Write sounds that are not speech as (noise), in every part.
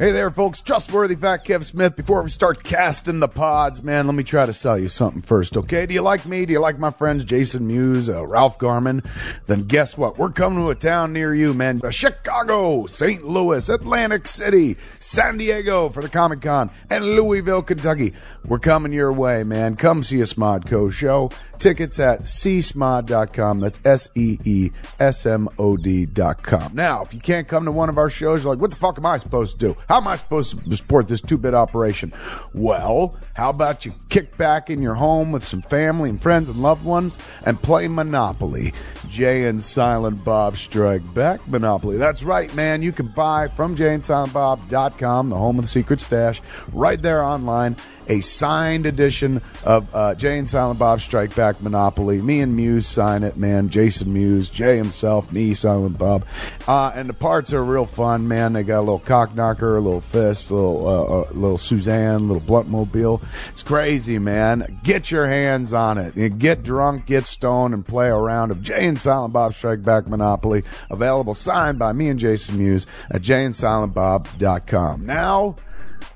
Hey there, folks. Trustworthy Fat Kev Smith. Before we start casting the pods, man, let me try to sell you something first, okay? Do you like me? Do you like my friends Jason Mewes, uh, Ralph Garman? Then guess what? We're coming to a town near you, man. Chicago, St. Louis, Atlantic City, San Diego for the Comic Con, and Louisville, Kentucky. We're coming your way, man. Come see a Smodco show. Tickets at seesmod.com. That's S E E S M O D.com. Now, if you can't come to one of our shows, you're like, what the fuck am I supposed to do? How am I supposed to support this two bit operation? Well, how about you kick back in your home with some family and friends and loved ones and play Monopoly? Jay and Silent Bob Strike Back Monopoly. That's right, man. You can buy from jayandsilentbob.com, the home of the secret stash, right there online a signed edition of uh, Jay and Silent Bob Strike Back Monopoly. Me and Mewes sign it, man. Jason Mewes, Jay himself, me, Silent Bob. Uh, and the parts are real fun, man. They got a little cock knocker, a little fist, a little, uh, uh, little Suzanne, a little Bluntmobile. It's crazy, man. Get your hands on it. You get drunk, get stoned, and play a round of Jay and Silent Bob Strike Back Monopoly. Available signed by me and Jason Mewes at jayandsilentbob.com. Now,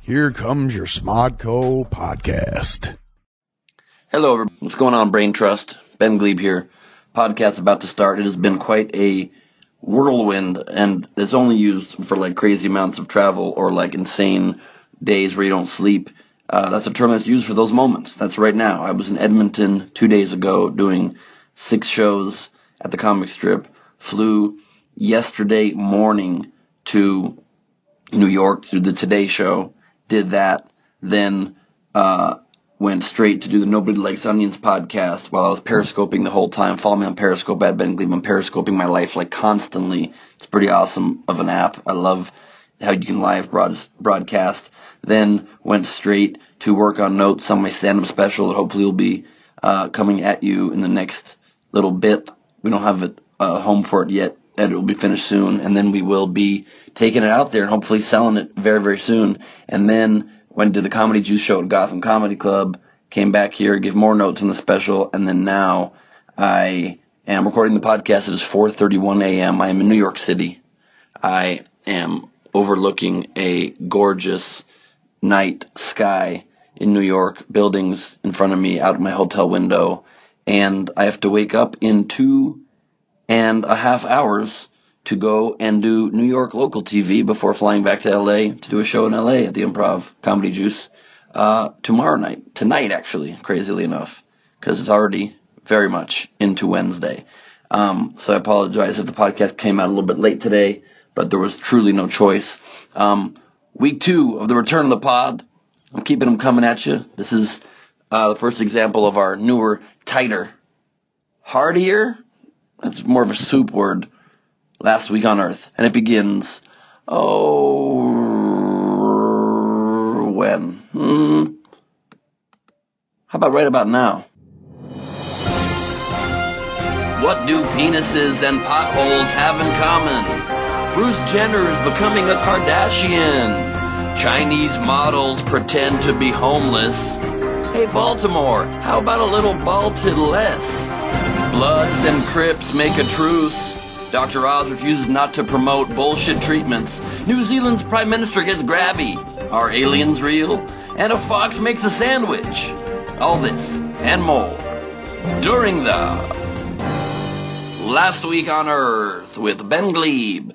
here comes your Smodco podcast. Hello, everybody. What's going on, Brain Trust? Ben Gleib here. Podcast about to start. It has been quite a whirlwind, and it's only used for like crazy amounts of travel or like insane days where you don't sleep. Uh, that's a term that's used for those moments. That's right now. I was in Edmonton two days ago doing six shows at the comic strip. Flew yesterday morning to New York to the Today Show did that, then uh, went straight to do the Nobody Likes Onions podcast while I was periscoping the whole time. Follow me on Periscope at Ben Gleib. I'm periscoping my life like constantly. It's pretty awesome of an app. I love how you can live broad- broadcast. Then went straight to work on notes on my stand-up special that hopefully will be uh, coming at you in the next little bit. We don't have it uh, home for it yet, and it will be finished soon. And then we will be taking it out there and hopefully selling it very, very soon. And then went to the Comedy Juice show at Gotham Comedy Club, came back here, give more notes on the special, and then now I am recording the podcast. It is 4:31 a.m. I am in New York City. I am overlooking a gorgeous night sky in New York, buildings in front of me out of my hotel window, and I have to wake up in two and a half hours to go and do New York local TV before flying back to LA to do a show in LA at the Improv Comedy Juice uh, tomorrow night. Tonight, actually, crazily enough, because it's already very much into Wednesday. Um, so I apologize if the podcast came out a little bit late today, but there was truly no choice. Um, week two of the return of the pod. I'm keeping them coming at you. This is uh, the first example of our newer, tighter, hardier. That's more of a soup word last week on Earth, and it begins. Oh, when? Hmm. How about right about now? What do penises and potholes have in common? Bruce Jenner is becoming a Kardashian. Chinese models pretend to be homeless. Hey, Baltimore, how about a little balted less? Bloods and Crips make a truce. Dr. Oz refuses not to promote bullshit treatments. New Zealand's Prime Minister gets grabby. Are aliens real? And a fox makes a sandwich. All this and more during the Last Week on Earth with Ben Gleib.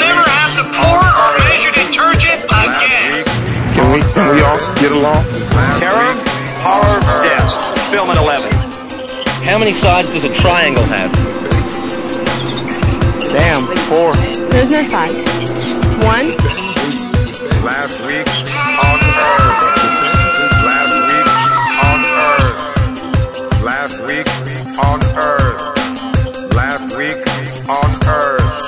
Can we, can we all get along? Terror, horror, death. Film at 11. How many sides does a triangle have? Damn, four. There's no sign. One, Last week on Earth. Last week on Earth. Last week on Earth. Last week on Earth.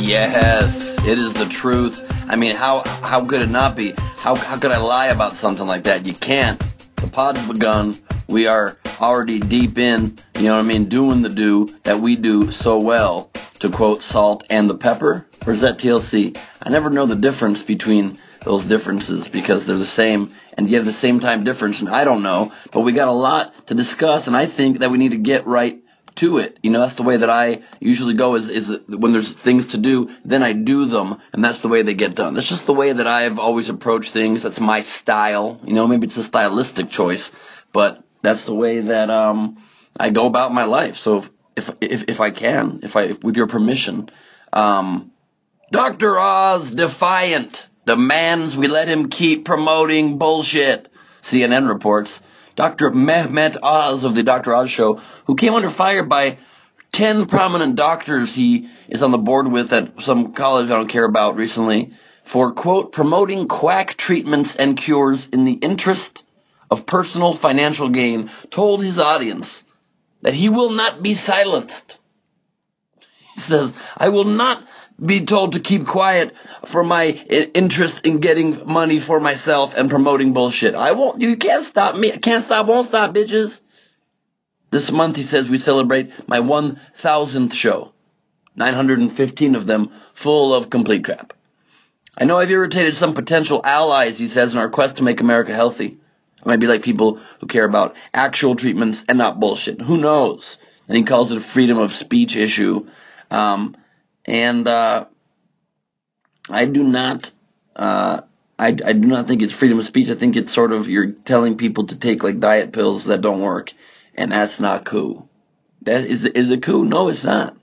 Yes, it is the truth. I mean, how how could it not be? How how could I lie about something like that? You can't. The pod's begun. We are already deep in, you know what I mean, doing the do that we do so well. To quote Salt and the Pepper, or is that TLC? I never know the difference between those differences because they're the same and yet at the same time difference, and I don't know. But we got a lot to discuss, and I think that we need to get right to it. You know, that's the way that I usually go is, is when there's things to do, then I do them, and that's the way they get done. That's just the way that I've always approached things. That's my style. You know, maybe it's a stylistic choice, but that's the way that, um, I go about my life. So if, if, if, I can, if I, if, with your permission, um, Dr. Oz defiant demands we let him keep promoting bullshit. CNN reports. Dr. Mehmet Oz of the Dr. Oz Show, who came under fire by 10 prominent doctors he is on the board with at some college I don't care about recently, for, quote, promoting quack treatments and cures in the interest of personal financial gain, told his audience that he will not be silenced. He says, I will not be told to keep quiet for my interest in getting money for myself and promoting bullshit. I won't, you can't stop me. Can't stop, won't stop, bitches. This month, he says, we celebrate my 1000th show. 915 of them full of complete crap. I know I've irritated some potential allies, he says, in our quest to make America healthy. I might be like people who care about actual treatments and not bullshit. Who knows? And he calls it a freedom of speech issue. Um, and uh, I do not, uh, I, I do not think it's freedom of speech. I think it's sort of you're telling people to take like diet pills that don't work, and that's not cool. That is is it cool? No, it's not.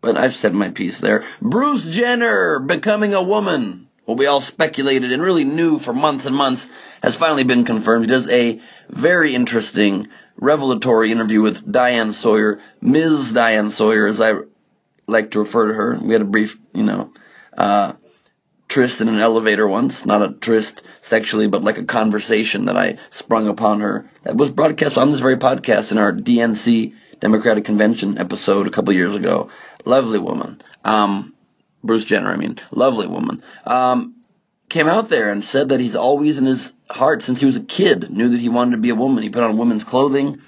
But I've said my piece there. Bruce Jenner becoming a woman. What we all speculated and really knew for months and months has finally been confirmed. He does a very interesting, revelatory interview with Diane Sawyer, Ms. Diane Sawyer, as I like to refer to her. We had a brief, you know, uh, tryst in an elevator once, not a tryst sexually, but like a conversation that I sprung upon her that was broadcast on this very podcast in our DNC Democratic Convention episode a couple years ago. Lovely woman. Um, Bruce Jenner, I mean, lovely woman. Um, came out there and said that he's always in his heart since he was a kid, knew that he wanted to be a woman. He put on women's clothing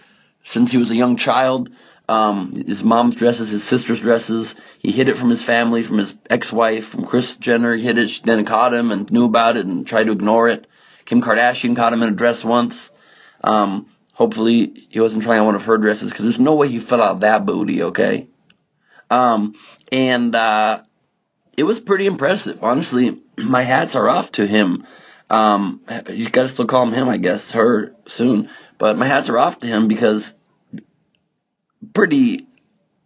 since he was a young child um, his mom's dresses, his sister's dresses. He hid it from his family, from his ex-wife, from Kris Jenner. He hid it. Then caught him and knew about it and tried to ignore it. Kim Kardashian caught him in a dress once. Um, hopefully he wasn't trying on one of her dresses because there's no way he fell out that booty, okay? Um, and, uh, it was pretty impressive. Honestly, (clears throat) my hats are off to him. Um, you gotta still call him him, I guess, her soon. But my hats are off to him because pretty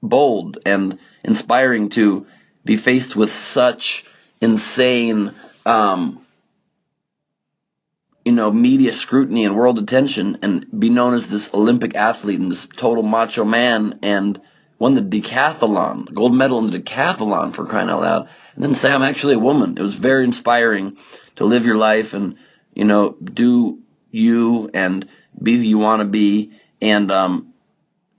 bold and inspiring to be faced with such insane, um, you know, media scrutiny and world attention and be known as this Olympic athlete and this total macho man and won the decathlon, gold medal in the decathlon for crying out loud. And then say I'm actually a woman. It was very inspiring to live your life and, you know, do you and be who you want to be. And, um,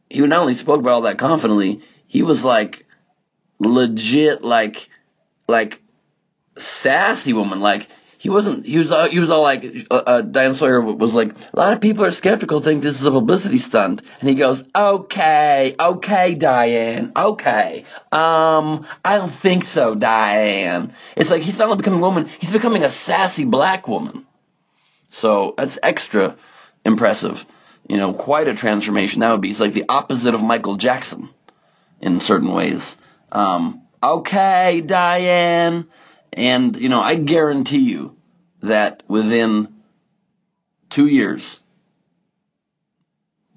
he not only spoke about all that confidently, he was like legit, like, like sassy woman. Like he wasn't. He was. Uh, he was all like. Uh, uh, Diane Sawyer was like. A lot of people are skeptical, think this is a publicity stunt, and he goes, "Okay, okay, Diane, okay. Um, I don't think so, Diane. It's like he's not only becoming a woman, he's becoming a sassy black woman. So that's extra impressive you know, quite a transformation that would be. He's like the opposite of Michael Jackson in certain ways. Um, okay, Diane. And, you know, I guarantee you that within two years,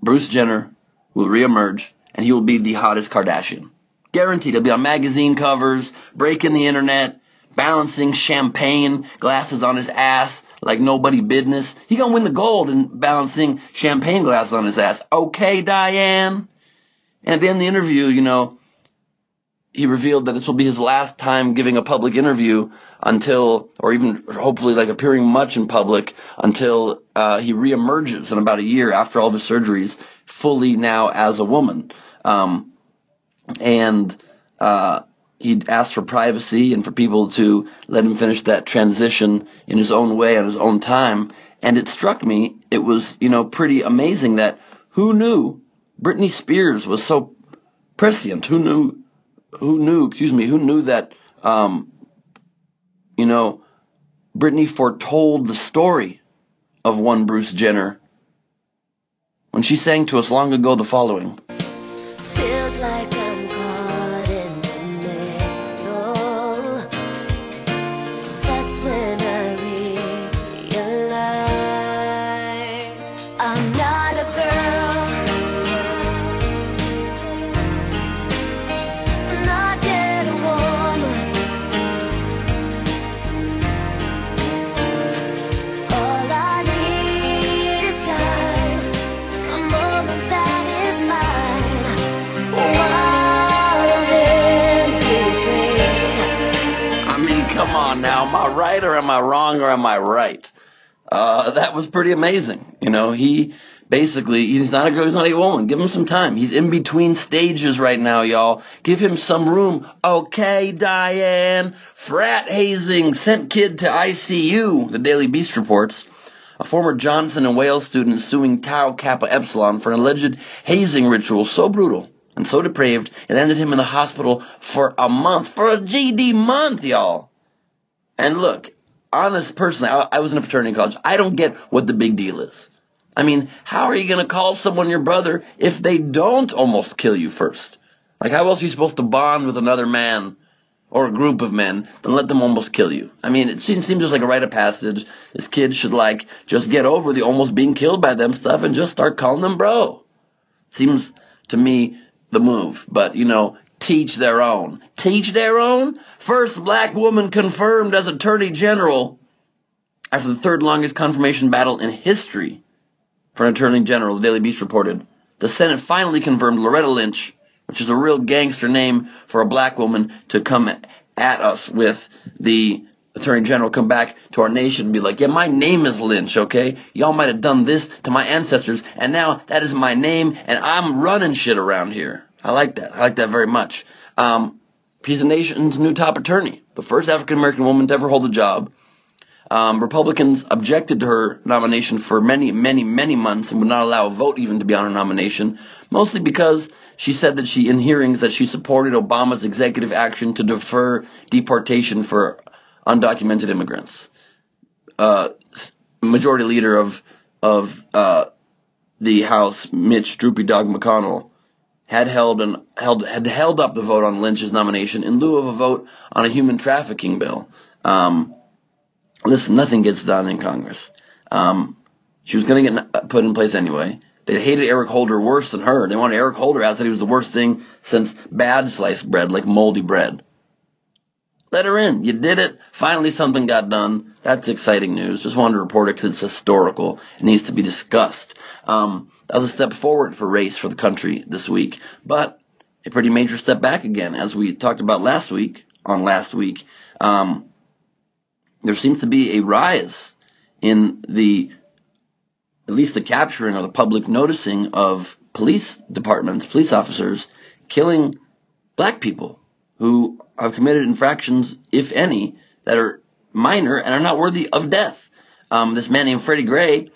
Bruce Jenner will reemerge and he will be the hottest Kardashian. Guaranteed. He'll be on magazine covers, breaking the internet, balancing champagne glasses on his ass, like nobody business. He gonna win the gold and balancing champagne glasses on his ass. Okay, Diane. And at the end of the interview, you know, he revealed that this will be his last time giving a public interview until, or even hopefully like appearing much in public until uh, he reemerges in about a year after all of his surgeries, fully now as a woman. Um, and uh, he'd asked for privacy and for people to let him finish that transition in his own way on his own time. And it struck me, it was, you know, pretty amazing that who knew Britney Spears was so prescient? Who knew, who knew, excuse me, who knew that, um, you know, Britney foretold the story of one Bruce Jenner when she sang to us long ago the following. Right or am I wrong or am I right? Uh, that was pretty amazing. You know, he basically, he's not a girl, he's not a woman. Give him some time. He's in between stages right now, y'all. Give him some room. Okay, Diane. Frat hazing sent kid to ICU, the Daily Beast reports. A former Johnson and Wales student suing Tau Kappa Epsilon for an alleged hazing ritual so brutal and so depraved it ended him in the hospital for a month, for a GD month, y'all. And look, honest personally, I, I was in a fraternity college. I don't get what the big deal is. I mean, how are you going to call someone your brother if they don't almost kill you first? Like, how else are you supposed to bond with another man or a group of men than let them almost kill you? I mean, it seems, seems just like a rite of passage. This kid should, like, just get over the almost being killed by them stuff and just start calling them bro. Seems to me the move. But, you know, teach their own. Teach their own? First black woman confirmed as Attorney General after the third longest confirmation battle in history for an Attorney General, the Daily Beast reported. The Senate finally confirmed Loretta Lynch, which is a real gangster name for a black woman to come at us with the Attorney General come back to our nation and be like, yeah, my name is Lynch, okay? Y'all might have done this to my ancestors, and now that is my name, and I'm running shit around here. I like that. I like that very much. Um, she's the nation's new top attorney, the first African American woman to ever hold the job. Um, Republicans objected to her nomination for many, many, many months and would not allow a vote even to be on her nomination, mostly because she said that she, in hearings, that she supported Obama's executive action to defer deportation for undocumented immigrants. Uh, majority leader of of uh, the House, Mitch Droopy Dog McConnell, had held and held had held up the vote on Lynch's nomination in lieu of a vote on a human trafficking bill. Um, listen, nothing gets done in Congress. Um, she was going to get put in place anyway. They hated Eric Holder worse than her. They wanted Eric Holder out. Said he was the worst thing since bad sliced bread, like moldy bread. Let her in. You did it. Finally, something got done. That's exciting news. Just wanted to report it because it's historical. It needs to be discussed. Um, that was a step forward for race for the country this week, but a pretty major step back again, as we talked about last week. On last week, um, there seems to be a rise in the at least the capturing or the public noticing of police departments, police officers killing black people who have committed infractions, if any, that are minor and are not worthy of death. Um, this man named Freddie Gray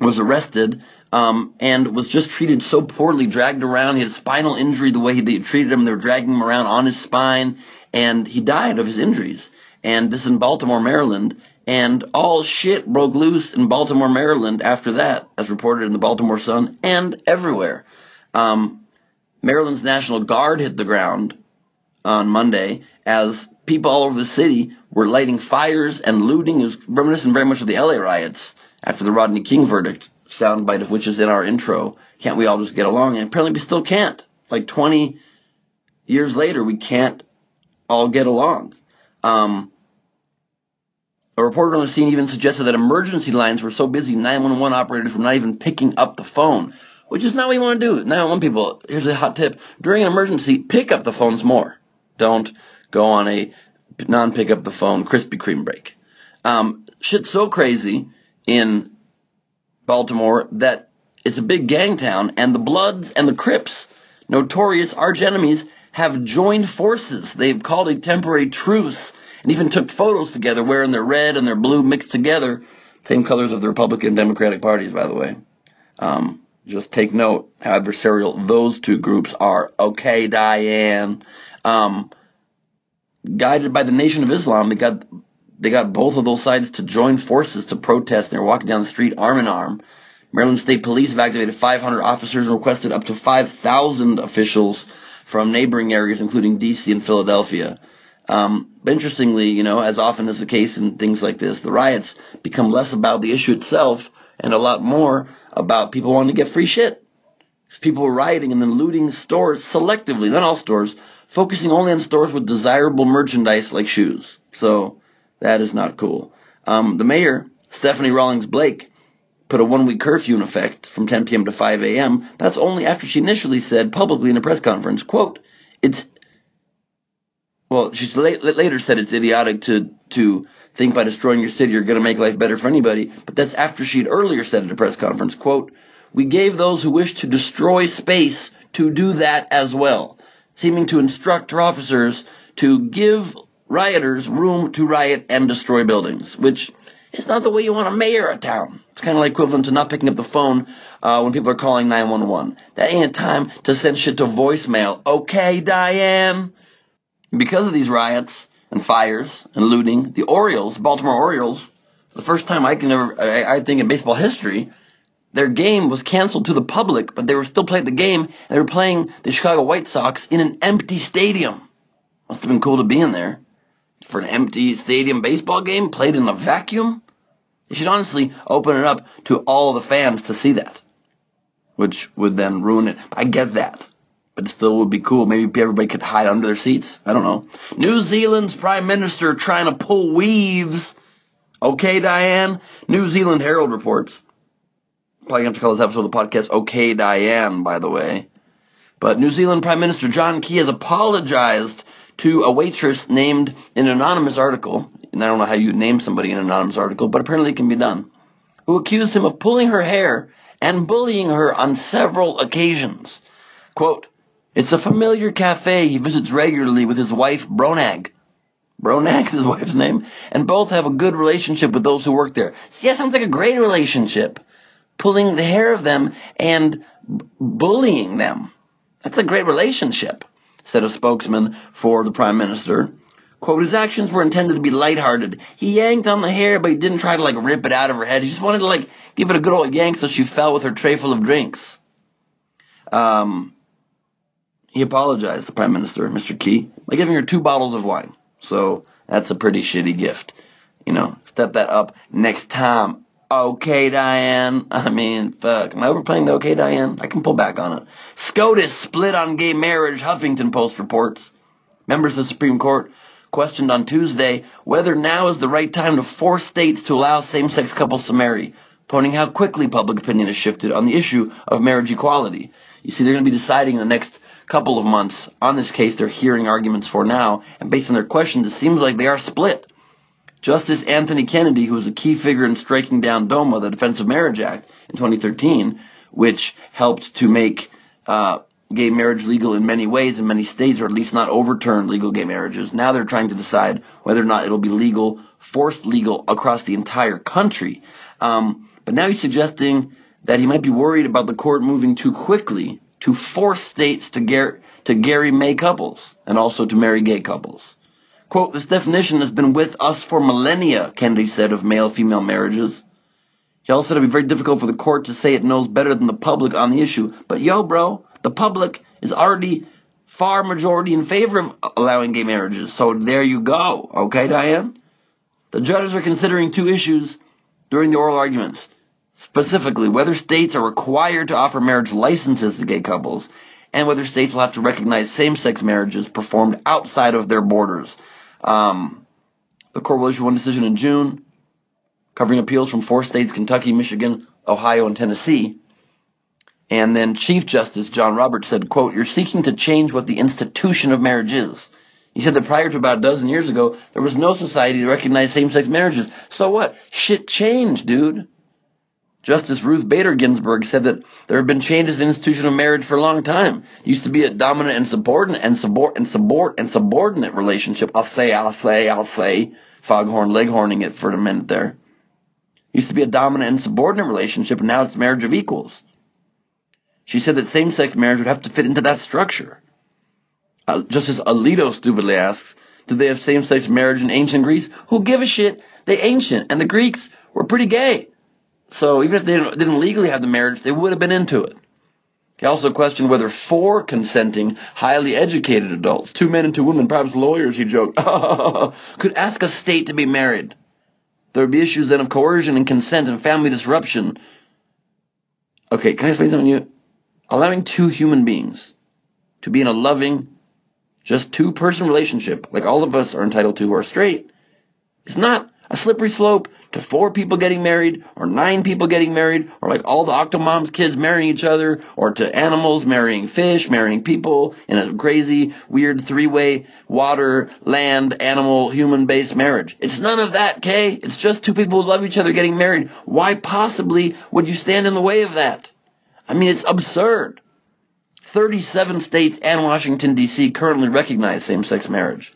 was arrested um, and was just treated so poorly, dragged around. He had a spinal injury. The way he, they treated him, they were dragging him around on his spine, and he died of his injuries. And this in Baltimore, Maryland. And all shit broke loose in Baltimore, Maryland after that, as reported in the Baltimore Sun and everywhere. Um, Maryland's National Guard hit the ground on Monday as people all over the city were lighting fires and looting. It was reminiscent very much of the LA riots after the Rodney King verdict, soundbite of which is in our intro. Can't we all just get along? And apparently we still can't. Like 20 years later, we can't all get along. Um, a reporter on the scene even suggested that emergency lines were so busy, 911 operators were not even picking up the phone, which is not what you want to do. 911 people, here's a hot tip. During an emergency, pick up the phones more. Don't go on a non pick up the phone Krispy Kreme break. Um, shit's so crazy in Baltimore that it's a big gang town, and the Bloods and the Crips, notorious arch enemies, have joined forces. They've called a temporary truce and even took photos together wearing their red and their blue mixed together. Same colors of the Republican and Democratic parties, by the way. Um, just take note how adversarial those two groups are. Okay, Diane. Um, guided by the Nation of Islam, they got they got both of those sides to join forces to protest. They're walking down the street arm in arm. Maryland State Police have activated 500 officers and requested up to 5,000 officials from neighboring areas, including D.C. and Philadelphia. Um, but interestingly, you know, as often is the case in things like this, the riots become less about the issue itself and a lot more about people wanting to get free shit. Because people were rioting and then looting stores selectively, not all stores, focusing only on stores with desirable merchandise like shoes. So that is not cool. Um, the mayor, Stephanie Rawlings Blake, put a one week curfew in effect from 10 p.m. to 5 a.m. That's only after she initially said publicly in a press conference, quote, it's, well, she later said it's idiotic to, to think by destroying your city you're going to make life better for anybody, but that's after she'd earlier said at a press conference, quote, we gave those who wish to destroy space to do that as well, seeming to instruct her officers to give rioters room to riot and destroy buildings, which is not the way you want to mayor a town. It's kind of like equivalent to not picking up the phone uh, when people are calling 911. That ain't a time to send shit to voicemail. Okay, Diane? Because of these riots and fires and looting, the Orioles, Baltimore Orioles, for the first time I can ever, I, I think in baseball history, their game was canceled to the public, but they were still playing the game, and they were playing the Chicago White Sox in an empty stadium. Must have been cool to be in there. For an empty stadium baseball game played in a vacuum? They should honestly open it up to all the fans to see that. Which would then ruin it. I get that. But it still would be cool. Maybe everybody could hide under their seats. I don't know. New Zealand's Prime Minister trying to pull weaves. Okay, Diane? New Zealand Herald reports. Probably gonna have to call this episode of the podcast Okay, Diane, by the way. But New Zealand Prime Minister John Key has apologized to a waitress named in an anonymous article, and I don't know how you name somebody in an anonymous article, but apparently it can be done, who accused him of pulling her hair and bullying her on several occasions. Quote, it's a familiar cafe he visits regularly with his wife, Bronagh. Bronagh is his (laughs) wife's name, and both have a good relationship with those who work there. See, that sounds like a great relationship. Pulling the hair of them and b- bullying them. That's a great relationship said a spokesman for the Prime Minister. Quote, his actions were intended to be lighthearted. He yanked on the hair, but he didn't try to like rip it out of her head. He just wanted to like give it a good old yank so she fell with her tray full of drinks. Um, he apologized, the Prime Minister, Mr. Key, by giving her two bottles of wine. So that's a pretty shitty gift. You know, step that up next time. Okay, Diane. (laughs) I mean, fuck. Am I overplaying the okay, Diane? I can pull back on it. SCOTUS split on gay marriage, Huffington Post reports. Members of the Supreme Court questioned on Tuesday whether now is the right time to force states to allow same-sex couples to marry, pointing how quickly public opinion has shifted on the issue of marriage equality. You see, they're going to be deciding in the next couple of months on this case they're hearing arguments for now, and based on their questions, it seems like they are split. Justice Anthony Kennedy, who was a key figure in striking down DOMA, the Defense of Marriage Act, in 2013, which helped to make uh, gay marriage legal in many ways in many states, or at least not overturn legal gay marriages. Now they're trying to decide whether or not it'll be legal, forced legal across the entire country. Um, but now he's suggesting that he might be worried about the court moving too quickly to force states to, gar- to Gary May couples and also to marry gay couples. Quote, this definition has been with us for millennia, Kennedy said of male-female marriages. He also said it'd be very difficult for the court to say it knows better than the public on the issue. But yo, bro, the public is already far majority in favor of allowing gay marriages. So there you go. Okay, Diane? The judges are considering two issues during the oral arguments. Specifically, whether states are required to offer marriage licenses to gay couples and whether states will have to recognize same-sex marriages performed outside of their borders. Um, the court will issue one decision in June, covering appeals from four states Kentucky, Michigan, Ohio, and Tennessee. And then Chief Justice John Roberts said, quote, You're seeking to change what the institution of marriage is. He said that prior to about a dozen years ago, there was no society to recognize same sex marriages. So what? Shit changed, dude. Justice Ruth Bader Ginsburg said that there have been changes in institution of marriage for a long time. It used to be a dominant and subordinate and subor- and subor- and subordinate relationship. I'll say, I'll say, I'll say, foghorn leghorning it for a minute there. It used to be a dominant and subordinate relationship, and now it's marriage of equals. She said that same-sex marriage would have to fit into that structure. Uh, Justice Alito stupidly asks, did they have same-sex marriage in ancient Greece? Who give a shit? They ancient, and the Greeks were pretty gay. So even if they didn't, didn't legally have the marriage, they would have been into it. He also questioned whether four consenting, highly educated adults, two men and two women, perhaps lawyers, he joked, (laughs) could ask a state to be married. There would be issues then of coercion and consent and family disruption. Okay, can I explain something to you? Allowing two human beings to be in a loving, just two person relationship, like all of us are entitled to who are straight, is not a slippery slope to four people getting married, or nine people getting married, or like all the Octomom's kids marrying each other, or to animals marrying fish, marrying people in a crazy, weird three-way water, land, animal, human-based marriage. It's none of that, Kay. It's just two people who love each other getting married. Why possibly would you stand in the way of that? I mean, it's absurd. 37 states and Washington, D.C. currently recognize same-sex marriage.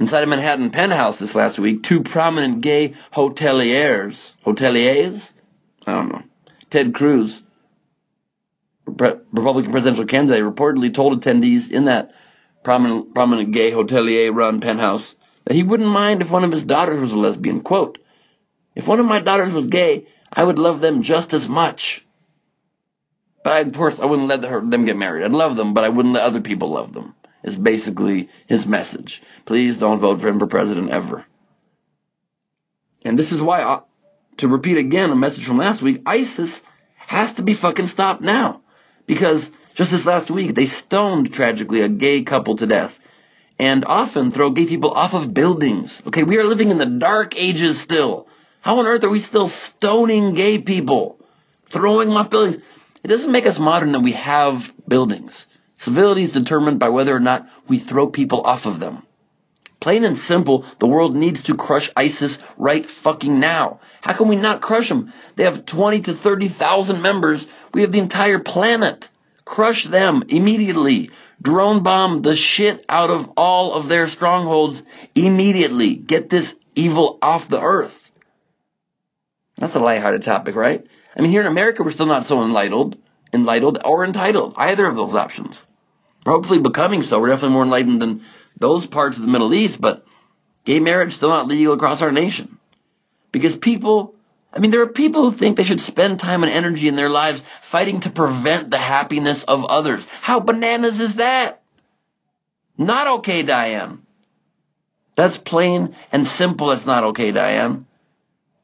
Inside a Manhattan penthouse this last week, two prominent gay hoteliers, hoteliers? I don't know. Ted Cruz, Republican presidential candidate, reportedly told attendees in that prominent, prominent gay hotelier run penthouse that he wouldn't mind if one of his daughters was a lesbian. Quote, if one of my daughters was gay, I would love them just as much. But I, of course, I wouldn't let her, them get married. I'd love them, but I wouldn't let other people love them is basically his message. Please don't vote for him for president ever. And this is why, uh, to repeat again a message from last week, ISIS has to be fucking stopped now. Because just this last week, they stoned tragically a gay couple to death. And often throw gay people off of buildings. Okay, we are living in the dark ages still. How on earth are we still stoning gay people? Throwing off buildings? It doesn't make us modern that we have buildings. Civility is determined by whether or not we throw people off of them. Plain and simple, the world needs to crush ISIS right fucking now. How can we not crush them? They have 20 to 30,000 members. We have the entire planet. Crush them immediately. Drone bomb the shit out of all of their strongholds immediately. Get this evil off the earth. That's a lighthearted topic, right? I mean, here in America, we're still not so enlightened, enlightened or entitled. Either of those options. Hopefully becoming so. We're definitely more enlightened than those parts of the Middle East, but gay marriage still not legal across our nation. Because people, I mean, there are people who think they should spend time and energy in their lives fighting to prevent the happiness of others. How bananas is that? Not okay, Diane. That's plain and simple. It's not okay, Diane.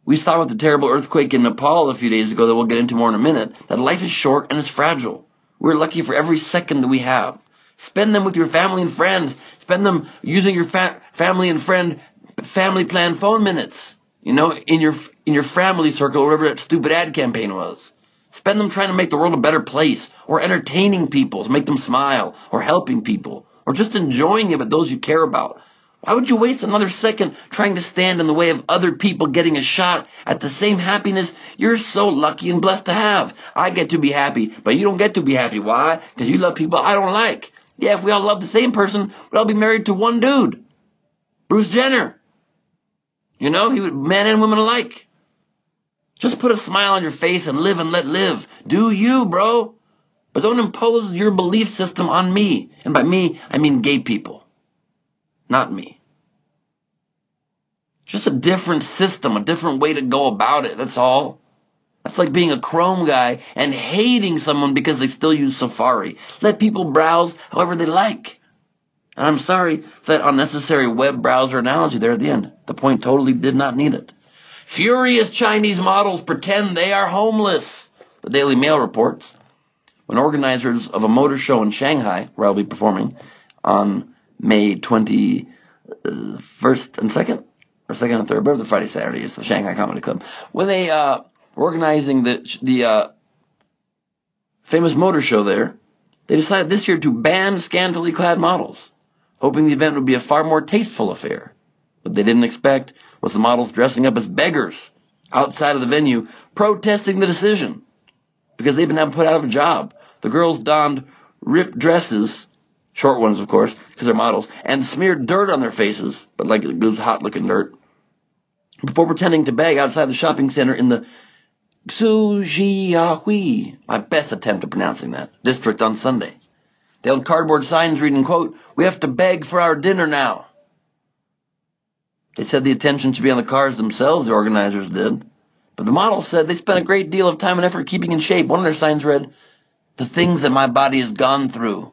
We saw with the terrible earthquake in Nepal a few days ago that we'll get into more in a minute that life is short and is fragile. We're lucky for every second that we have. Spend them with your family and friends. Spend them using your fa- family and friend family plan phone minutes. You know, in your in your family circle, whatever that stupid ad campaign was. Spend them trying to make the world a better place, or entertaining people to make them smile, or helping people, or just enjoying it with those you care about. Why would you waste another second trying to stand in the way of other people getting a shot at the same happiness you're so lucky and blessed to have? I get to be happy, but you don't get to be happy. Why? Because you love people I don't like. Yeah, if we all love the same person, we'd all be married to one dude. Bruce Jenner. You know, he would, men and women alike. Just put a smile on your face and live and let live. Do you, bro. But don't impose your belief system on me. And by me, I mean gay people. Not me. Just a different system, a different way to go about it. That's all. That's like being a Chrome guy and hating someone because they still use Safari. Let people browse however they like. And I'm sorry for that unnecessary web browser analogy there at the end. The point totally did not need it. Furious Chinese models pretend they are homeless. The Daily Mail reports. When organizers of a motor show in Shanghai, where I'll be performing on May 21st and 2nd, or 2nd and 3rd, whatever the Friday, Saturday is, the Shanghai Comedy Club, when they, uh, organizing the the uh, famous motor show there, they decided this year to ban scantily clad models, hoping the event would be a far more tasteful affair. What they didn't expect was the models dressing up as beggars outside of the venue protesting the decision because they've been put out of a job. The girls donned ripped dresses, short ones, of course, because they're models, and smeared dirt on their faces, but like it was hot looking dirt, before pretending to beg outside the shopping center in the Xujiahui, my best attempt at pronouncing that, district on Sunday. They held cardboard signs reading, quote, We have to beg for our dinner now. They said the attention should be on the cars themselves, the organizers did. But the models said they spent a great deal of time and effort keeping in shape. One of their signs read, The things that my body has gone through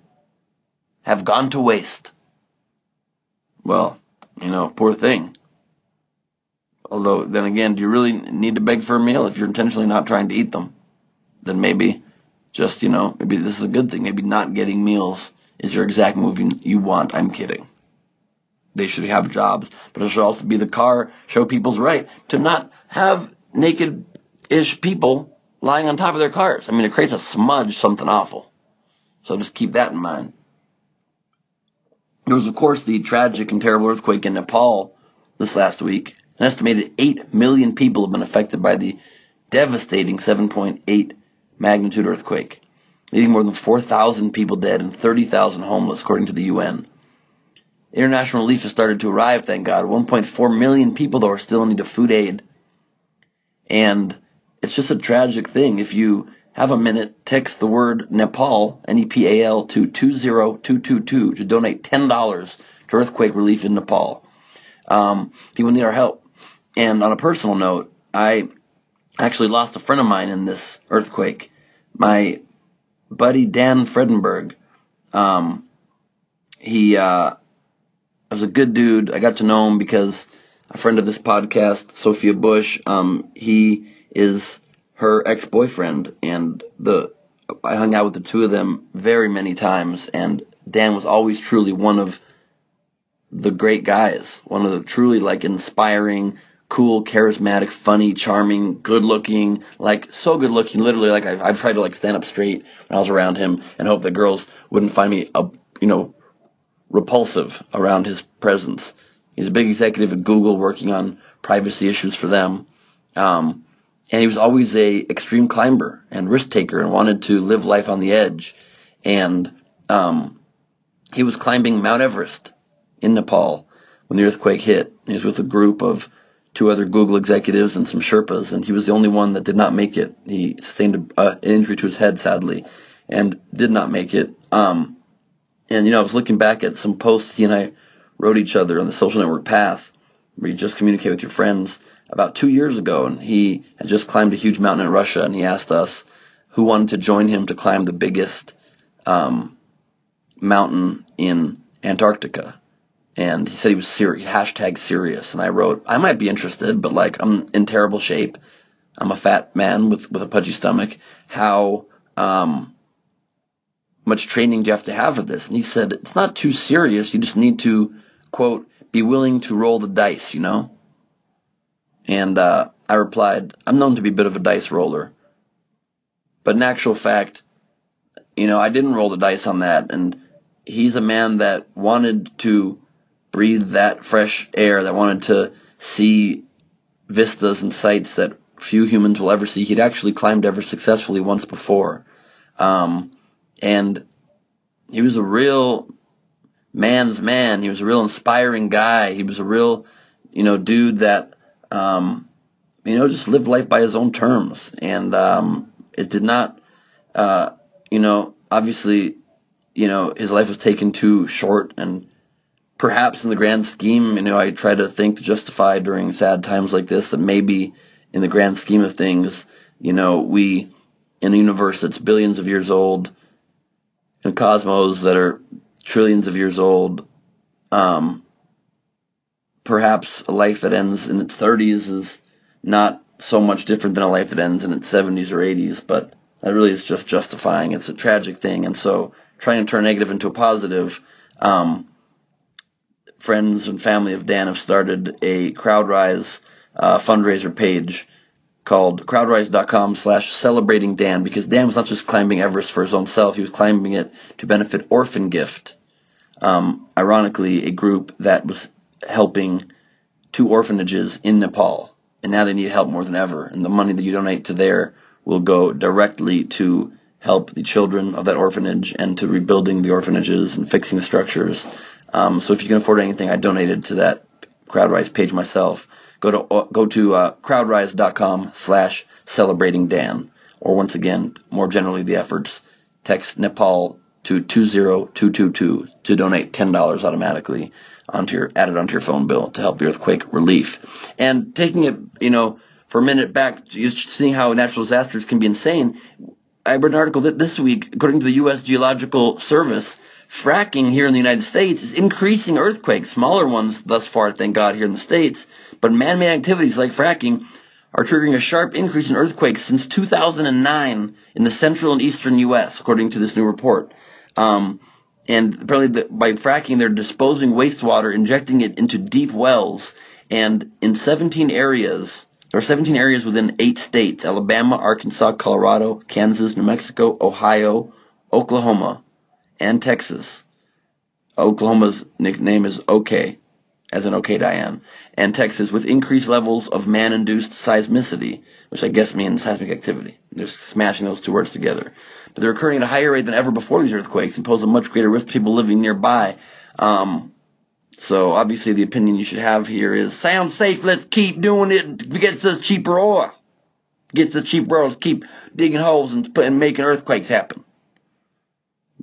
have gone to waste. Well, you know, poor thing. Although, then again, do you really need to beg for a meal if you're intentionally not trying to eat them? Then maybe just, you know, maybe this is a good thing. Maybe not getting meals is your exact move you- want. I'm kidding. They should have jobs, but it should also be the car show people's right to not have naked-ish people lying on top of their cars. I mean, it creates a smudge, something awful. So just keep that in mind. There was, of course, the tragic and terrible earthquake in Nepal this last week. An estimated 8 million people have been affected by the devastating 7.8 magnitude earthquake, leaving more than 4,000 people dead and 30,000 homeless, according to the UN. International relief has started to arrive, thank God. 1.4 million people, though, are still in need of food aid. And it's just a tragic thing. If you have a minute, text the word Nepal, N-E-P-A-L, to 20222 to donate $10 to earthquake relief in Nepal. Um, people need our help. And on a personal note, I actually lost a friend of mine in this earthquake. My buddy Dan Fredinburg, um, he, uh, was a good dude. I got to know him because a friend of this podcast, Sophia Bush, um, he is her ex-boyfriend and the, I hung out with the two of them very many times and Dan was always truly one of the great guys, one of the truly like inspiring, cool, charismatic, funny, charming, good looking, like so good looking. Literally, like I've, I've tried to like stand up straight when I was around him and hope that girls wouldn't find me, uh, you know, repulsive around his presence. He's a big executive at Google working on privacy issues for them. Um, and he was always a extreme climber and risk taker and wanted to live life on the edge. And, um, he was climbing Mount Everest in Nepal when the earthquake hit. He was with a group of two other Google executives and some Sherpas, and he was the only one that did not make it. He sustained an injury to his head, sadly, and did not make it. Um, and you know, I was looking back at some posts he and I wrote each other on the social network Path, where you just communicate with your friends about two years ago, and he had just climbed a huge mountain in Russia, and he asked us who wanted to join him to climb the biggest um, mountain in Antarctica. And he said he was serious, hashtag serious. And I wrote, I might be interested, but like, I'm in terrible shape. I'm a fat man with, with a pudgy stomach. How, um, much training do you have to have for this? And he said, it's not too serious. You just need to, quote, be willing to roll the dice, you know? And, uh, I replied, I'm known to be a bit of a dice roller. But in actual fact, you know, I didn't roll the dice on that. And he's a man that wanted to breathe that fresh air, that wanted to see vistas and sights that few humans will ever see. He'd actually climbed ever successfully once before. Um, and he was a real man's man. He was a real inspiring guy. He was a real, you know, dude that, um, you know, just lived life by his own terms. And, um, it did not, uh, you know, obviously, you know, his life was taken too short and perhaps in the grand scheme, you know, I try to think to justify during sad times like this that maybe in the grand scheme of things, you know, we, in a universe that's billions of years old, in cosmos that are trillions of years old, um, perhaps a life that ends in its 30s is not so much different than a life that ends in its 70s or 80s, but that really is just justifying. It's a tragic thing. And so trying to turn negative into a positive, um, friends and family of Dan have started a CrowdRise uh, fundraiser page called crowdrise.com slash celebrating Dan because Dan was not just climbing Everest for his own self, he was climbing it to benefit Orphan Gift. Um, ironically, a group that was helping two orphanages in Nepal. and now they need help more than ever. And the money that you donate to there will go directly to help the children of that orphanage and to rebuilding the orphanages and fixing the structures. Um, so if you can afford anything, I donated to that CrowdRise page myself. Go to uh, go to uh, crowdrise.com slash celebrating Dan. Or once again, more generally, the efforts. Text Nepal to 20222 to donate $10 automatically onto your added onto your phone bill to help the earthquake relief. And taking it, you know, for a minute back, just seeing how natural disasters can be insane. I read an article that this week, according to the U.S. Geological Service, fracking here in the United States is increasing earthquakes, smaller ones thus far, thank God, here in the States. But man-made activities like fracking are triggering a sharp increase in earthquakes since 2009 in the central and eastern U.S., according to this new report. Um, and apparently, the, by fracking, they're disposing wastewater, injecting it into deep wells, and in 17 areas, there are 17 areas within eight states: Alabama, Arkansas, Colorado, Kansas, New Mexico, Ohio, Oklahoma, and Texas. Oklahoma's nickname is OK, as in OK Diane, and Texas with increased levels of man-induced seismicity, which I guess means seismic activity. They're smashing those two words together. But they're occurring at a higher rate than ever before these earthquakes and pose a much greater risk to people living nearby. Um, so obviously the opinion you should have here is sounds safe, let's keep doing it, it gets us cheaper oil. Gets us cheaper oil, keep digging holes and, and making earthquakes happen.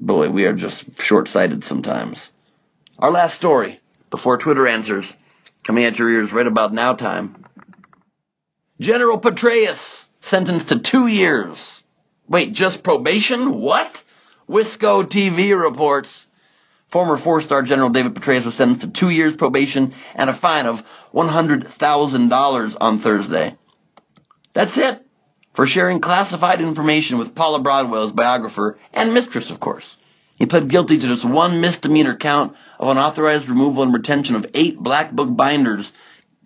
Boy, we are just short-sighted sometimes. Our last story, before Twitter answers, coming at your ears right about now time. General Petraeus sentenced to two years. Wait, just probation? What? Wisco TV reports. Former four-star General David Petraeus was sentenced to two years probation and a fine of $100,000 on Thursday. That's it. For sharing classified information with Paula Broadwell's biographer and mistress, of course. He pled guilty to just one misdemeanor count of unauthorized removal and retention of eight black book binders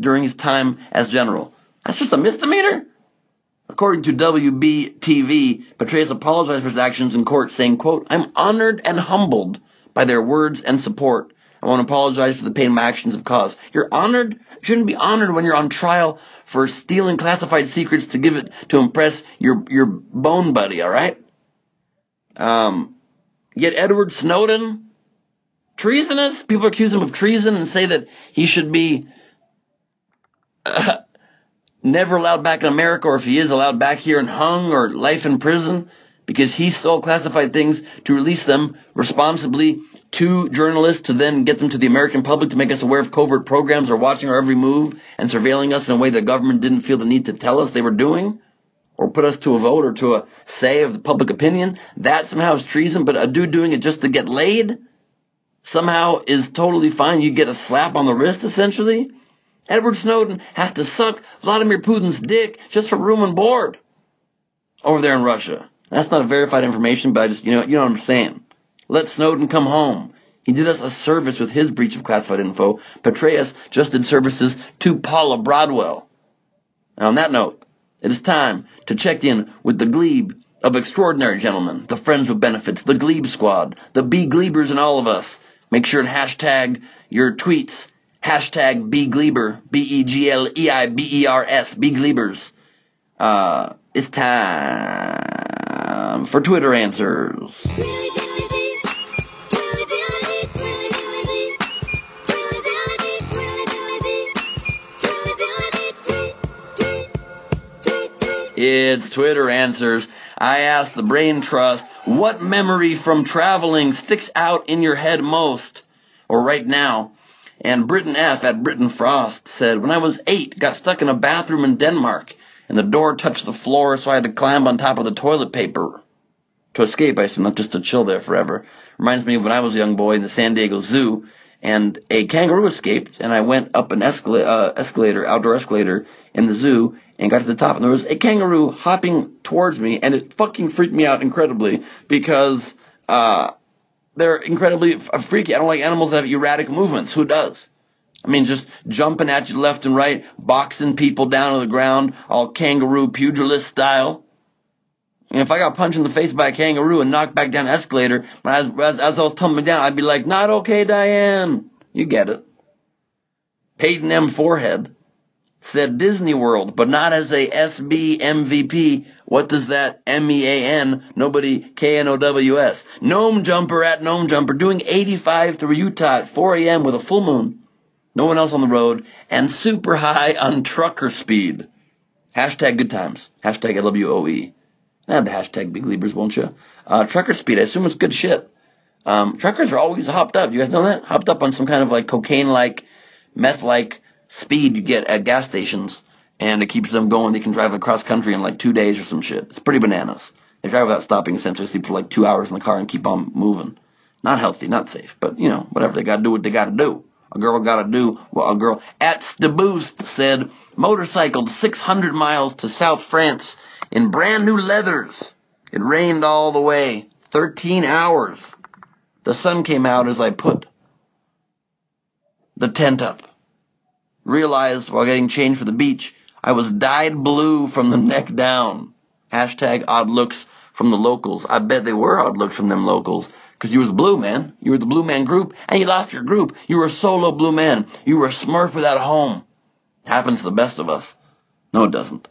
during his time as general. That's just a misdemeanor? According to WBTV, Petraeus apologized for his actions in court, saying, quote, I'm honored and humbled by their words and support. I want to apologize for the pain my actions have caused. You're honored? You shouldn't be honored when you're on trial for stealing classified secrets to give it to impress your your bone buddy, all right? Um, yet Edward Snowden, treasonous. People accuse him of treason and say that he should be uh, (laughs) never allowed back in America, or if he is allowed back here and hung or life in prison because he stole classified things to release them responsibly to journalists to then get them to the American public to make us aware of covert programs or watching our every move and surveilling us in a way the government didn't feel the need to tell us they were doing or put us to a vote or to a say of the public opinion. That somehow is treason, but a dude doing it just to get laid somehow is totally fine. You get a slap on the wrist essentially. Edward Snowden has to suck Vladimir Putin's dick just for room and board over there in Russia. That's not verified information, but I just, you know, you know what I'm saying. Let Snowden come home. He did us a service with his breach of classified info. Petraeus just did services to Paula Broadwell. And on that note, it is time to check in with the Gleib of extraordinary gentlemen, the friends with benefits, the Gleib squad, the BeGleibers and all of us. Make sure and hashtag your tweets. Hashtag BeGleiber, B-E-G-L-E-I-B-E-R-S, BeGleibers. Uh, it's time Um, for Twitter answers. It's Twitter answers. I asked the Brain Trust, what memory from traveling sticks out in your head most? Or right now? And Britton F. at Britton Frost said, when I was eight, got stuck in a bathroom in Denmark, and the door touched the floor, so I had to climb on top of the toilet paper to escape, I assume, not just to chill there forever. Reminds me of when I was a young boy in the San Diego Zoo, and a kangaroo escaped, and I went up an escala- uh, escalator, outdoor escalator in the zoo, and got to the top, and there was a kangaroo hopping towards me, and it fucking freaked me out incredibly because uh, they're incredibly freaky. I don't like animals that have erratic movements. Who does? I mean, just jumping at you left and right, boxing people down to the ground, all kangaroo pugilist style. And if I got punched in the face by a kangaroo and knocked back down an escalator, as, as, as I was tumbling down, I'd be like, not okay, Diane. You get it. Peyton M. Forehead said Disney World, but not as a SB MVP. What does that M-E-A-N, nobody K-N-O-W-S. Gnome Jumper at Gnome Jumper doing 85 through Utah at 4 a.m. with a full moon. No one else on the road and super high on trucker speed. Hashtag good times. Hashtag LWOE. Add the hashtag BeGleibers, won't you? Uh, trucker speed, I assume it's good shit. Um, truckers are always hopped up. You guys know that? Hopped up on some kind of like cocaine-like, meth-like speed you get at gas stations, and it keeps them going. They can drive across country in like two days or some shit. It's pretty bananas. They drive without stopping, essentially sleep for like two hours in the car and keep on moving. Not healthy, not safe, but you know, whatever. They gotta do what they gotta do. A girl gotta do what a girl at the boost said motorcycled 600 miles to South France in brand new leathers. It rained all the way. 13 hours. The sun came out as I put the tent up. Realized while getting changed for the beach, I was dyed blue from the (laughs) neck down. Hashtag odd looks from the locals. I bet they were odd looks from them locals. Cause you was blue, man. You were the blue man group, and you lost your group. You were a solo blue man. You were a smurf without a home. Happens to the best of us. No, it doesn't.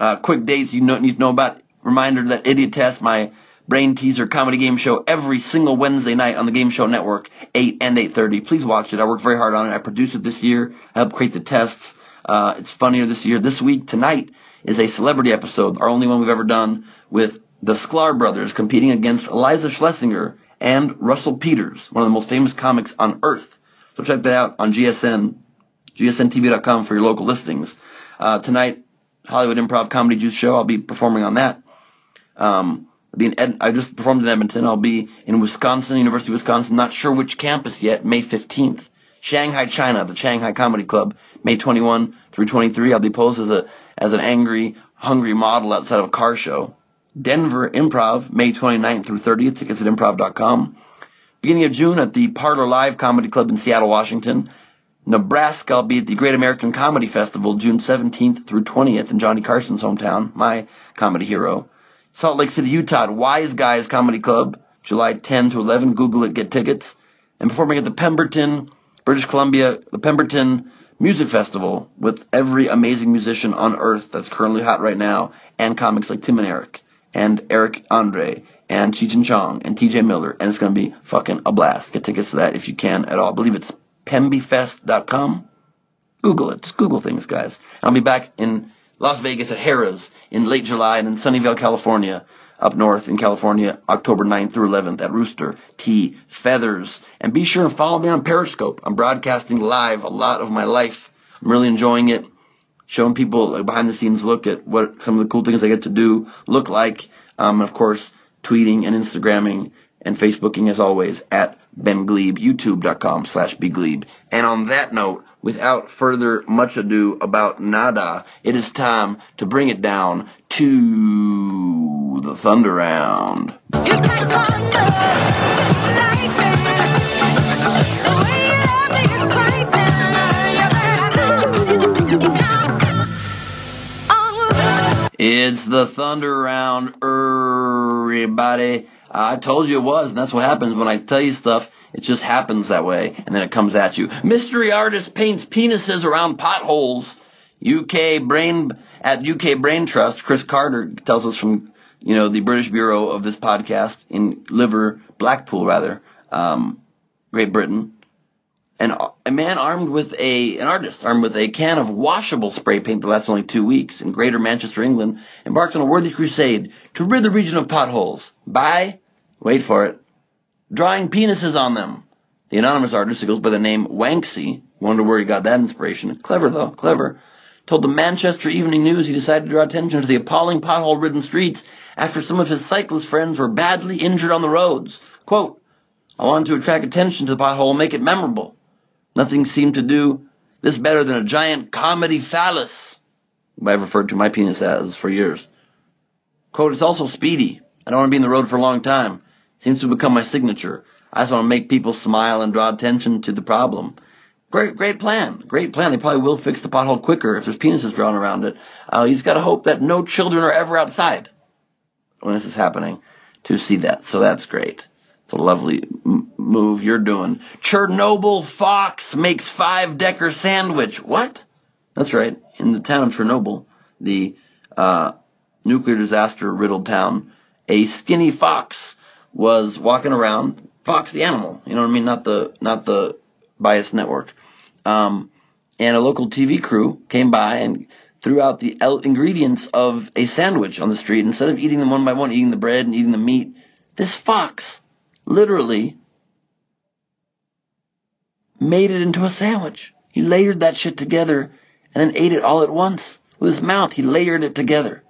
Uh, quick dates you know, need to know about. Reminder that Idiot Test, my brain teaser comedy game show, every single Wednesday night on the Game Show Network, 8 and 8.30. Please watch it. I worked very hard on it. I produced it this year. I helped create the tests. Uh, it's funnier this year. This week, tonight, is a celebrity episode, our only one we've ever done, with the Sklar brothers competing against Iliza Shlesinger and Russell Peters, one of the most famous comics on earth. So check that out on GSN, gsntv.com for your local listings. Uh, tonight, Hollywood Improv Comedy Juice Show. I'll be performing on that. Um, I'll be in Ed- I just performed in Edmonton. I'll be in Wisconsin, University of Wisconsin. Not sure which campus yet. May 15th. Shanghai, China, the Shanghai Comedy Club, May 21 through 23. I'll be posed as a as an angry, hungry model outside of a car show. Denver Improv, May 29th through 30th. Tickets at improv.com. Beginning of June at the Parlor Live Comedy Club in Seattle, Washington. Nebraska, I'll be at the Great American Comedy Festival June 17th through 20th in Johnny Carson's hometown, my comedy hero. Salt Lake City, Utah Wise Guys Comedy Club, July 10 to 11. Google it, get tickets. And performing at the Pemberton, British Columbia, the Pemberton Music Festival with every amazing musician on earth that's currently hot right now, and comics like Tim and Eric, and Eric Andre, and Cheech Chong, and TJ Miller, and it's going to be fucking a blast. Get tickets to that if you can at all. I believe it's pembifest.com. Google it. Just Google things, guys. I'll be back in Las Vegas at Harrah's in late July and in Sunnyvale, California, up north in California, October 9th through 11th at Rooster T Feathers. And be sure and follow me on Periscope. I'm broadcasting live a lot of my life. I'm really enjoying it. Showing people a behind the scenes look at what some of the cool things I get to do look like. Um, and of course, tweeting and Instagramming and Facebooking as always at Ben Gleib, youtube.com slash bgleib. And on that note, without further much ado about nada, it is time to bring it down to the Thunder Round. It's the Thunder Round, everybody. I told you it was, and that's what happens when I tell you stuff. It just happens that way, and then it comes at you. Mystery artist paints penises around potholes. UK brain at UK Brain Trust. Chris Carter tells us from you know the British Bureau of this podcast in Liver Blackpool, rather, um, Great Britain. An, a man armed with a an artist armed with a can of washable spray paint that lasts only two weeks in Greater Manchester, England, embarked on a worthy crusade to rid the region of potholes by wait for it drawing penises on them. The anonymous artist, who goes by the name Wanksy, wonder where he got that inspiration. Clever though, clever. Told the Manchester Evening News he decided to draw attention to the appalling pothole-ridden streets after some of his cyclist friends were badly injured on the roads. Quote, I wanted to attract attention to the pothole and make it memorable. Nothing seemed to do this better than a giant comedy phallus, I've referred to my penis as for years. Quote, it's also speedy. I don't want to be in the road for a long time. Seems to become my signature. I just want to make people smile and draw attention to the problem. Great, great plan. Great plan. They probably will fix the pothole quicker if there's penises drawn around it. Uh, you just got to hope that no children are ever outside when this is happening to see that. So that's great. It's a lovely move you're doing. Chernobyl Fox makes five decker sandwich. What? That's right. In the town of Chernobyl, the uh, nuclear disaster riddled town, a skinny fox was walking around. Fox, the animal, you know what I mean? Not the not the biased network. Um, and a local TV crew came by and threw out the ingredients of a sandwich on the street. Instead of eating them one by one, eating the bread and eating the meat, this fox literally made it into a sandwich. He layered that shit together and then ate it all at once. With his mouth, he layered it together.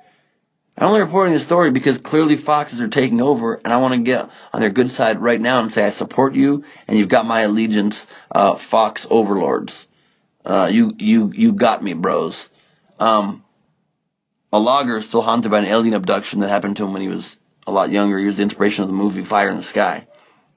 I'm only reporting the story because clearly foxes are taking over, and I want to get on their good side right now and say I support you, and you've got my allegiance, uh, fox overlords. Uh, you, you, you got me, bros. Um, a logger is still haunted by an alien abduction that happened to him when he was a lot younger. He was the inspiration of the movie Fire in the Sky.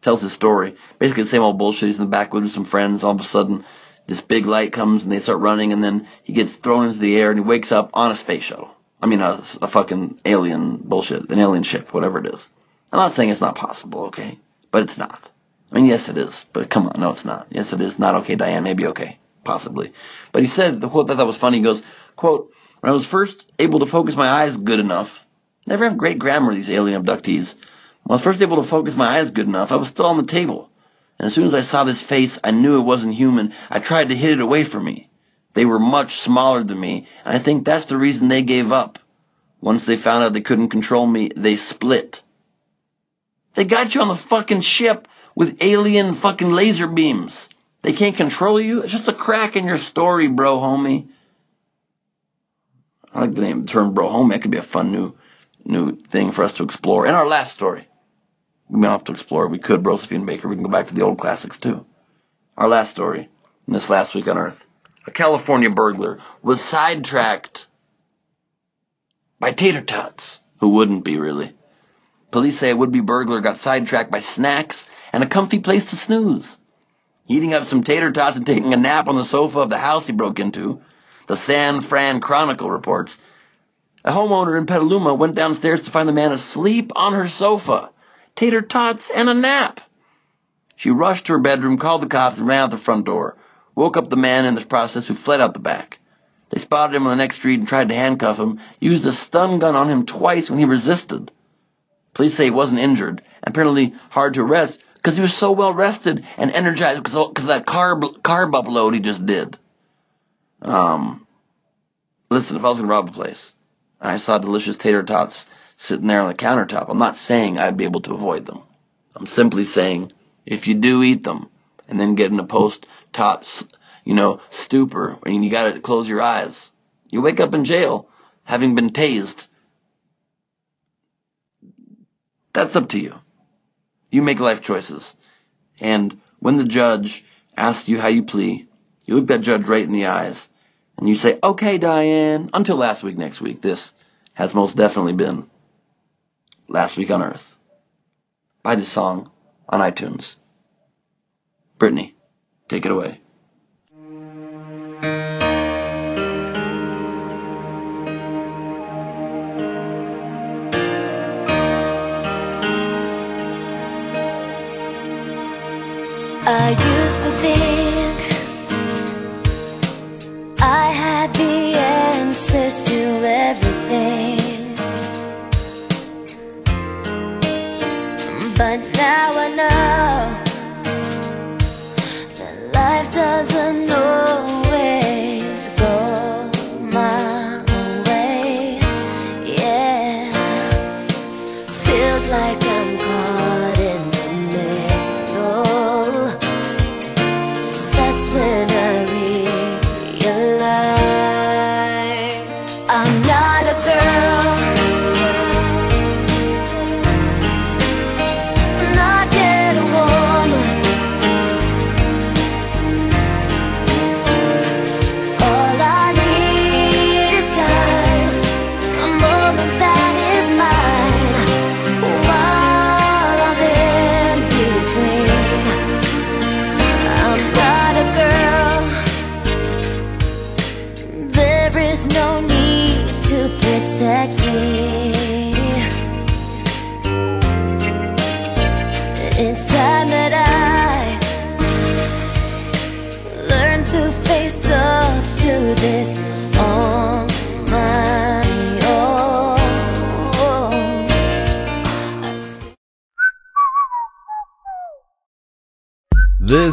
Tells his story. Basically the same old bullshit. He's in the backwoods with some friends. All of a sudden, this big light comes and they start running, and then he gets thrown into the air and he wakes up on a space shuttle. I mean, a, a fucking alien bullshit, an alien ship, whatever it is. I'm not saying it's not possible, okay? But it's not. I mean, yes, it is. But come on, no, it's not. Yes, it is not okay, Diane. Maybe okay, possibly. But he said the quote that thought was funny. He goes, "quote When I was first able to focus my eyes good enough, never have great grammar these alien abductees. When I was first able to focus my eyes good enough, I was still on the table, and as soon as I saw this face, I knew it wasn't human. I tried to hit it away from me. They were much smaller than me, and I think that's the reason they gave up. Once they found out they couldn't control me, they split." They got you on the fucking ship with alien fucking laser beams. They can't control you. It's just a crack in your story, bro, homie. I like the name, the term, bro, homie. That could be a fun new, new thing for us to explore. And our last story. We don't have to explore. We could, Josephine Baker. We can go back to the old classics too. Our last story. In this last week on Earth, a California burglar was sidetracked by tater tots. Who wouldn't be really? Police say a would-be burglar got sidetracked by snacks and a comfy place to snooze. Eating up some tater tots and taking a nap on the sofa of the house he broke into, the San Fran Chronicle reports. A homeowner in Petaluma went downstairs to find the man asleep on her sofa, tater tots and a nap. She rushed to her bedroom, called the cops, and ran out the front door. Woke up the man in this process who fled out the back. They spotted him on the next street and tried to handcuff him, used a stun gun on him twice when he resisted. Police say he wasn't injured, apparently hard to arrest because he was so well rested and energized because of that carb carb upload he just did. Um, listen, if I was gonna rob a place and I saw delicious tater tots sitting there on the countertop, I'm not saying I'd be able to avoid them. I'm simply saying if you do eat them and then get in a post top, you know, stupor and you gotta close your eyes, you wake up in jail having been tased. That's up to you. You make life choices. And when the judge asks you how you plea, you look that judge right in the eyes and you say, okay, Diane, until last week, next week, this has most definitely been Last Week on Earth. Buy this song on iTunes. Brittany, take it away. I used to think I had the answers to everything. But now I know that life doesn't always